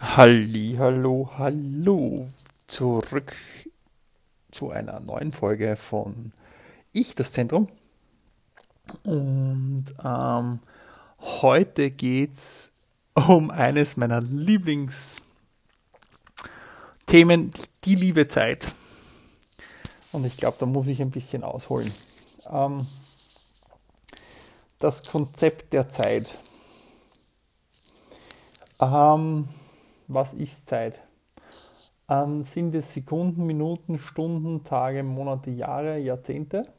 Halli, hallo, hallo. Zurück zu einer neuen Folge von Ich, das Zentrum. Und ähm, heute geht es um eines meiner Lieblingsthemen, die liebe Zeit. Und ich glaube, da muss ich ein bisschen ausholen. Ähm, das Konzept der Zeit. Ähm, was ist Zeit? Ähm, sind es Sekunden, Minuten, Stunden, Tage, Monate, Jahre, Jahrzehnte?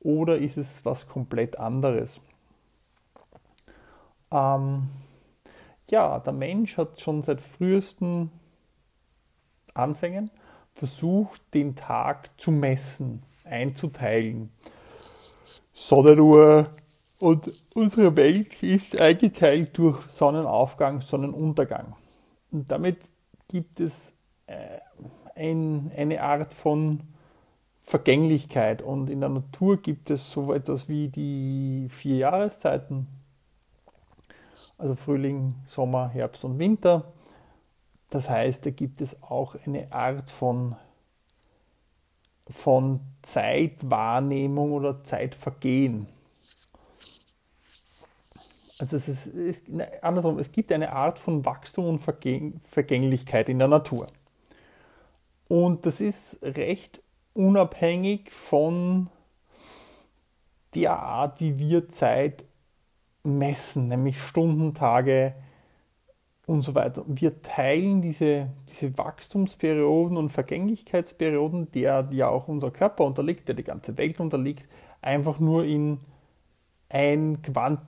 Oder ist es was komplett anderes? Ähm, ja, der Mensch hat schon seit frühesten Anfängen versucht, den Tag zu messen, einzuteilen. Sonnenuhr und unsere Welt ist eingeteilt durch Sonnenaufgang, Sonnenuntergang. Und damit gibt es äh, ein, eine Art von Vergänglichkeit. Und in der Natur gibt es so etwas wie die vier Jahreszeiten, also Frühling, Sommer, Herbst und Winter. Das heißt, da gibt es auch eine Art von, von Zeitwahrnehmung oder Zeitvergehen. Also es ist, ist andersrum, es gibt eine Art von Wachstum und Vergänglichkeit in der Natur. Und das ist recht unabhängig von der Art, wie wir Zeit messen, nämlich Stunden, Tage und so weiter. Wir teilen diese, diese Wachstumsperioden und Vergänglichkeitsperioden, der ja auch unser Körper unterliegt, der die ganze Welt unterliegt, einfach nur in ein Quant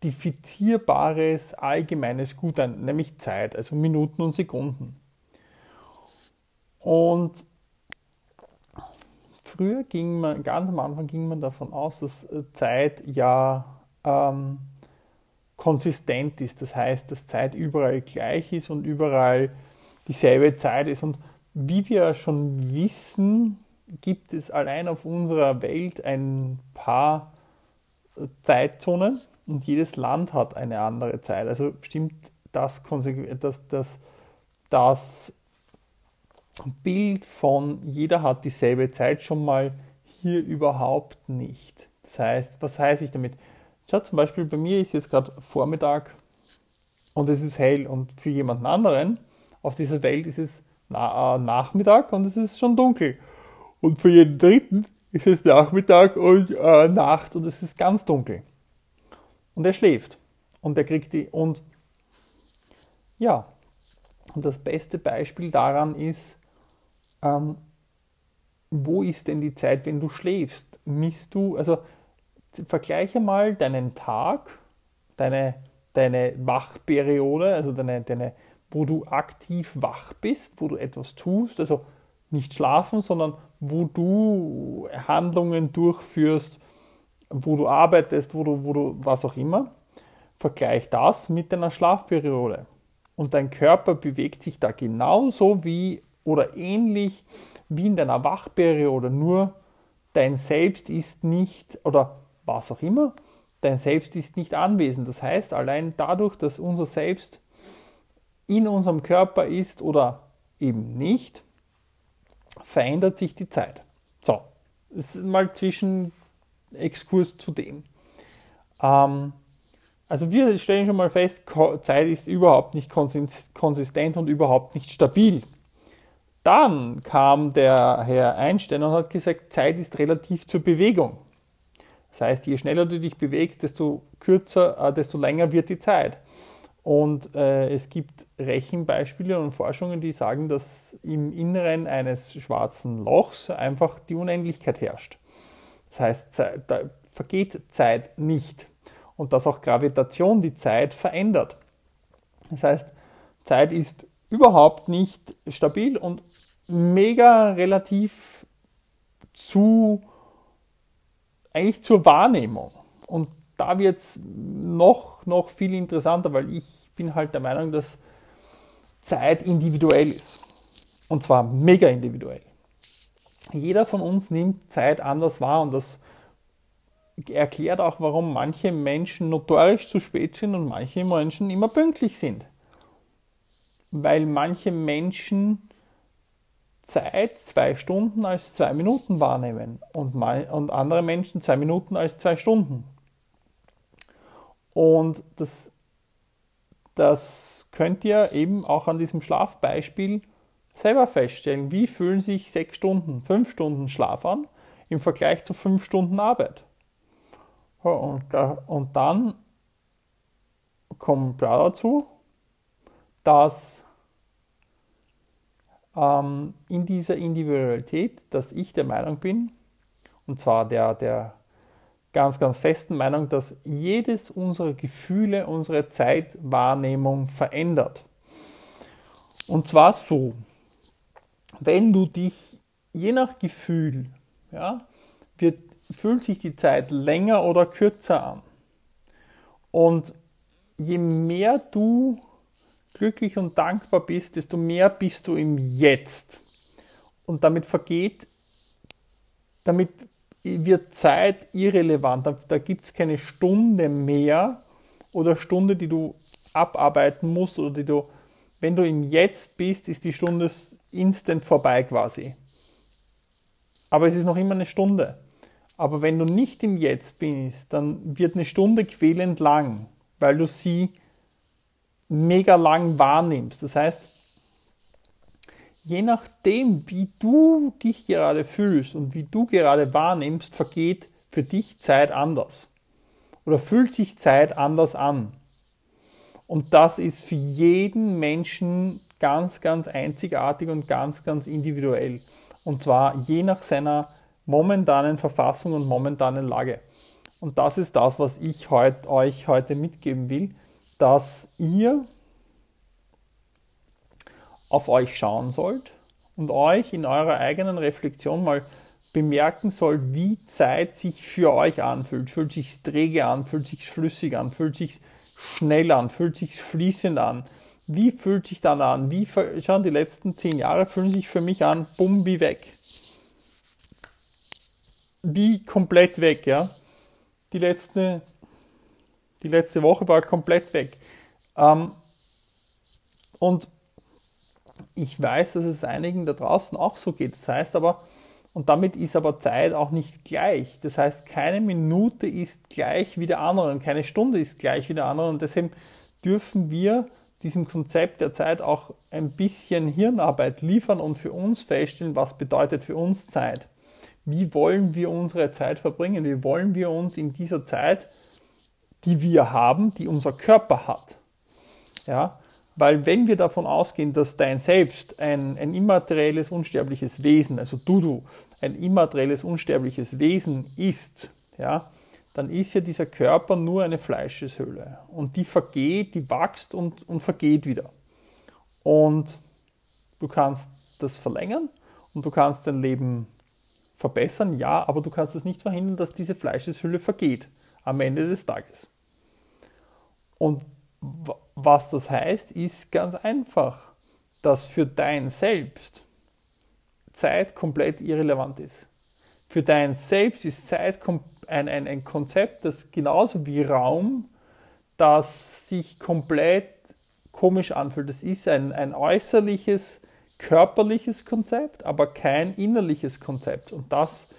quantifizierbares allgemeines Gut ein, nämlich Zeit, also Minuten und Sekunden. Und früher ging man, ganz am Anfang ging man davon aus, dass Zeit ja ähm, konsistent ist. Das heißt, dass Zeit überall gleich ist und überall dieselbe Zeit ist. Und wie wir schon wissen, gibt es allein auf unserer Welt ein paar Zeitzonen, und jedes Land hat eine andere Zeit. Also stimmt das, das, das, das Bild von jeder hat dieselbe Zeit schon mal hier überhaupt nicht. Das heißt, was heiße ich damit? Schaut zum Beispiel, bei mir ist jetzt gerade Vormittag und es ist hell und für jemanden anderen auf dieser Welt ist es äh, Nachmittag und es ist schon dunkel. Und für jeden Dritten ist es Nachmittag und äh, Nacht und es ist ganz dunkel und er schläft. Und er kriegt die. Und ja, und das beste Beispiel daran ist, ähm, wo ist denn die Zeit, wenn du schläfst? Misst du, also vergleiche mal deinen Tag, deine, deine Wachperiode, also deine, deine, wo du aktiv wach bist, wo du etwas tust, also nicht schlafen, sondern wo du Handlungen durchführst, wo du arbeitest, wo du, wo du, was auch immer, vergleich das mit deiner Schlafperiode. Und dein Körper bewegt sich da genauso wie oder ähnlich wie in deiner Wachperiode, nur dein Selbst ist nicht, oder was auch immer, dein Selbst ist nicht anwesend. Das heißt, allein dadurch, dass unser Selbst in unserem Körper ist oder eben nicht, verändert sich die Zeit. So, das ist mal zwischen Exkurs zu dem. Ähm, also wir stellen schon mal fest, Zeit ist überhaupt nicht konsistent und überhaupt nicht stabil. Dann kam der Herr Einstein und hat gesagt, Zeit ist relativ zur Bewegung. Das heißt, je schneller du dich bewegst, desto kürzer, äh, desto länger wird die Zeit. Und äh, es gibt Rechenbeispiele und Forschungen, die sagen, dass im Inneren eines schwarzen Lochs einfach die Unendlichkeit herrscht. Das heißt, da vergeht Zeit nicht und dass auch Gravitation die Zeit verändert. Das heißt, Zeit ist überhaupt nicht stabil und mega relativ zu eigentlich zur Wahrnehmung. Und da wird es noch, noch viel interessanter, weil ich bin halt der Meinung, dass Zeit individuell ist. Und zwar mega individuell jeder von uns nimmt Zeit anders wahr und das erklärt auch, warum manche Menschen notorisch zu spät sind und manche Menschen immer pünktlich sind. weil manche Menschen Zeit zwei Stunden als zwei Minuten wahrnehmen und, mal, und andere Menschen zwei Minuten als zwei Stunden. Und das, das könnt ihr eben auch an diesem Schlafbeispiel selber feststellen. Wie fühlen sich sechs Stunden, fünf Stunden Schlaf an im Vergleich zu fünf Stunden Arbeit? Und, und dann kommt klar dazu, dass ähm, in dieser Individualität, dass ich der Meinung bin, und zwar der, der ganz, ganz festen Meinung, dass jedes unserer Gefühle unsere Zeitwahrnehmung verändert. Und zwar so, wenn du dich je nach Gefühl, ja, wird, fühlt sich die Zeit länger oder kürzer an. Und je mehr du glücklich und dankbar bist, desto mehr bist du im Jetzt. Und damit vergeht, damit wird Zeit irrelevant. Da, da gibt es keine Stunde mehr oder Stunde, die du abarbeiten musst oder die du, wenn du im Jetzt bist, ist die Stunde instant vorbei quasi. Aber es ist noch immer eine Stunde. Aber wenn du nicht im Jetzt bist, dann wird eine Stunde quälend lang, weil du sie mega lang wahrnimmst. Das heißt, je nachdem, wie du dich gerade fühlst und wie du gerade wahrnimmst, vergeht für dich Zeit anders. Oder fühlt sich Zeit anders an. Und das ist für jeden Menschen ganz, ganz einzigartig und ganz, ganz individuell. Und zwar je nach seiner momentanen Verfassung und momentanen Lage. Und das ist das, was ich heut, euch heute mitgeben will dass ihr auf euch schauen sollt und euch in eurer eigenen Reflexion mal bemerken sollt, wie Zeit sich für euch anfühlt. Fühlt sich träge an, fühlt sich flüssig an, fühlt sich schnell an, fühlt sich fließend an. Wie fühlt sich dann an? Wie schauen die letzten zehn Jahre fühlen sich für mich an, bumm, wie weg. Wie komplett weg, ja. Die letzte die letzte Woche war komplett weg. Ähm, und ich weiß, dass es einigen da draußen auch so geht. Das heißt aber, und damit ist aber Zeit auch nicht gleich. Das heißt, keine Minute ist gleich wie der andere und keine Stunde ist gleich wie der andere. Und deshalb dürfen wir diesem Konzept der Zeit auch ein bisschen Hirnarbeit liefern und für uns feststellen, was bedeutet für uns Zeit. Wie wollen wir unsere Zeit verbringen? Wie wollen wir uns in dieser Zeit die wir haben, die unser Körper hat. Ja, weil wenn wir davon ausgehen, dass dein Selbst ein, ein immaterielles, unsterbliches Wesen, also du, du, ein immaterielles, unsterbliches Wesen ist, ja, dann ist ja dieser Körper nur eine Fleischeshöhle. Und die vergeht, die wächst und, und vergeht wieder. Und du kannst das verlängern und du kannst dein Leben verbessern, ja, aber du kannst es nicht verhindern, dass diese Fleischeshülle vergeht am Ende des Tages. Und was das heißt, ist ganz einfach, dass für dein Selbst Zeit komplett irrelevant ist. Für dein Selbst ist Zeit ein, ein, ein Konzept, das genauso wie Raum, das sich komplett komisch anfühlt. Das ist ein, ein äußerliches, körperliches Konzept, aber kein innerliches Konzept. Und das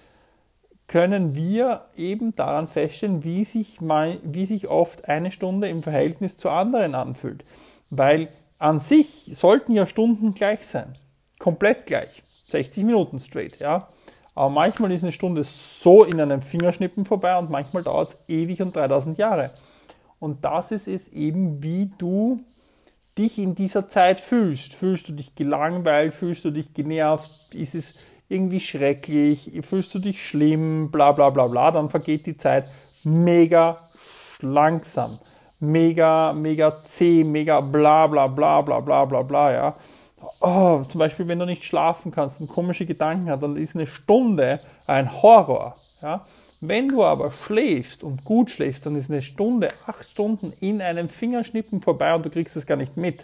können wir eben daran feststellen, wie sich, mal, wie sich oft eine Stunde im Verhältnis zu anderen anfühlt. Weil an sich sollten ja Stunden gleich sein. Komplett gleich. 60 Minuten straight, ja. Aber manchmal ist eine Stunde so in einem Fingerschnippen vorbei und manchmal dauert es ewig und 3000 Jahre. Und das ist es eben, wie du dich in dieser Zeit fühlst. Fühlst du dich gelangweilt, fühlst du dich genervt, ist es irgendwie schrecklich, fühlst du dich schlimm, bla bla bla bla, dann vergeht die Zeit mega langsam, mega, mega zäh, mega bla bla bla bla bla bla bla, ja. Oh, zum Beispiel, wenn du nicht schlafen kannst und komische Gedanken hast, dann ist eine Stunde ein Horror, ja. Wenn du aber schläfst und gut schläfst, dann ist eine Stunde, acht Stunden in einem Fingerschnippen vorbei und du kriegst es gar nicht mit.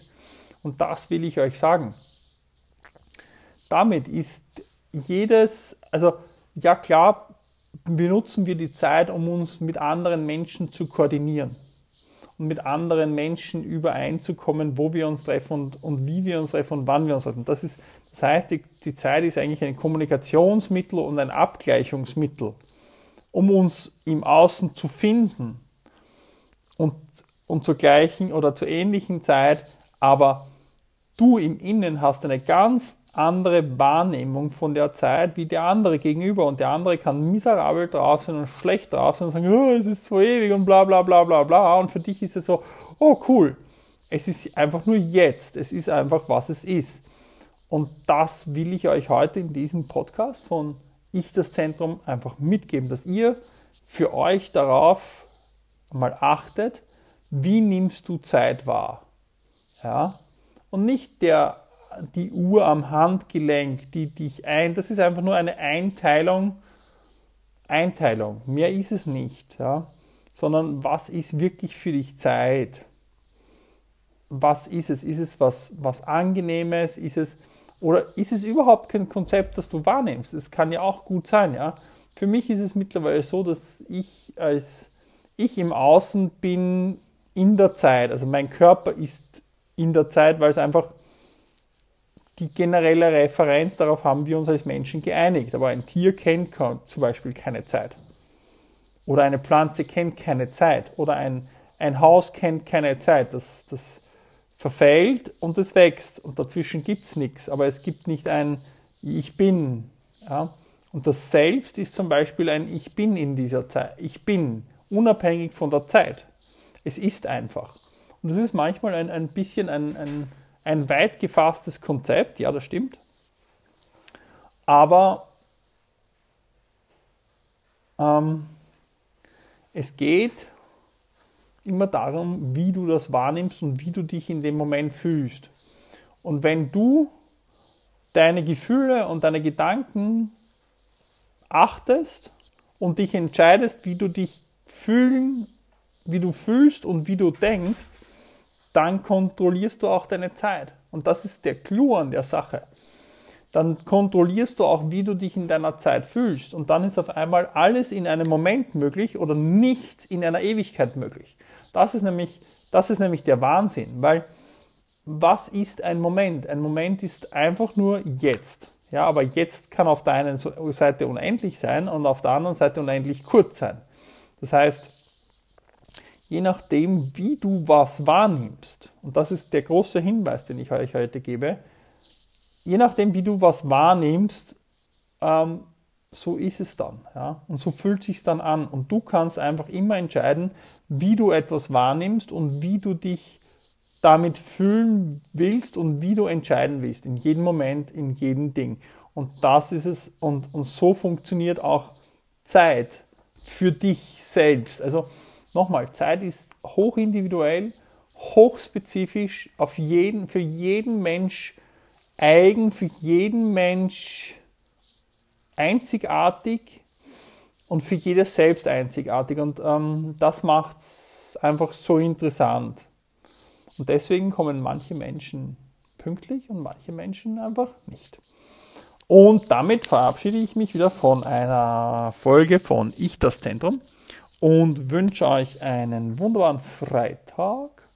Und das will ich euch sagen. Damit ist jedes, also ja klar, benutzen wir die Zeit, um uns mit anderen Menschen zu koordinieren. Mit anderen Menschen übereinzukommen, wo wir uns treffen und, und wie wir uns treffen und wann wir uns treffen. Das, ist, das heißt, die, die Zeit ist eigentlich ein Kommunikationsmittel und ein Abgleichungsmittel, um uns im Außen zu finden und, und zur gleichen oder zur ähnlichen Zeit, aber du im Innen hast eine ganz andere Wahrnehmung von der Zeit wie der andere gegenüber. Und der andere kann miserabel drauf sein und schlecht drauf sein und sagen, oh, es ist so ewig und bla bla bla bla bla. Und für dich ist es so, oh cool. Es ist einfach nur jetzt. Es ist einfach, was es ist. Und das will ich euch heute in diesem Podcast von Ich das Zentrum einfach mitgeben, dass ihr für euch darauf mal achtet, wie nimmst du Zeit wahr. Ja? Und nicht der die Uhr am Handgelenk, die dich ein, das ist einfach nur eine Einteilung, Einteilung. Mehr ist es nicht, ja. Sondern was ist wirklich für dich Zeit? Was ist es? Ist es was, was Angenehmes? Ist es, oder ist es überhaupt kein Konzept, das du wahrnimmst? Das kann ja auch gut sein, ja. Für mich ist es mittlerweile so, dass ich als ich im Außen bin in der Zeit. Also mein Körper ist in der Zeit, weil es einfach die generelle Referenz, darauf haben wir uns als Menschen geeinigt. Aber ein Tier kennt zum Beispiel keine Zeit. Oder eine Pflanze kennt keine Zeit. Oder ein, ein Haus kennt keine Zeit. Das, das verfällt und es wächst. Und dazwischen gibt es nichts. Aber es gibt nicht ein Ich bin. Ja? Und das Selbst ist zum Beispiel ein Ich bin in dieser Zeit. Ich bin, unabhängig von der Zeit. Es ist einfach. Und das ist manchmal ein, ein bisschen ein, ein ein weit gefasstes Konzept, ja, das stimmt. Aber ähm, es geht immer darum, wie du das wahrnimmst und wie du dich in dem Moment fühlst. Und wenn du deine Gefühle und deine Gedanken achtest und dich entscheidest, wie du dich fühlen, wie du fühlst und wie du denkst, dann kontrollierst du auch deine Zeit. Und das ist der Clou an der Sache. Dann kontrollierst du auch, wie du dich in deiner Zeit fühlst. Und dann ist auf einmal alles in einem Moment möglich oder nichts in einer Ewigkeit möglich. Das ist nämlich, das ist nämlich der Wahnsinn, weil was ist ein Moment? Ein Moment ist einfach nur jetzt. Ja, aber jetzt kann auf der einen Seite unendlich sein und auf der anderen Seite unendlich kurz sein. Das heißt, je nachdem, wie du was wahrnimmst, und das ist der große Hinweis, den ich euch heute gebe, je nachdem, wie du was wahrnimmst, ähm, so ist es dann. Ja? Und so fühlt sich dann an. Und du kannst einfach immer entscheiden, wie du etwas wahrnimmst und wie du dich damit fühlen willst und wie du entscheiden willst. In jedem Moment, in jedem Ding. Und das ist es. Und, und so funktioniert auch Zeit für dich selbst. Also Nochmal, Zeit ist hochindividuell, hochspezifisch, auf jeden, für jeden Mensch eigen, für jeden Mensch einzigartig und für jedes selbst einzigartig. Und ähm, das macht es einfach so interessant. Und deswegen kommen manche Menschen pünktlich und manche Menschen einfach nicht. Und damit verabschiede ich mich wieder von einer Folge von Ich das Zentrum und wünsche euch einen wunderbaren Freitag.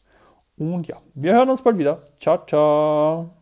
Und ja, wir hören uns bald wieder. Ciao, ciao.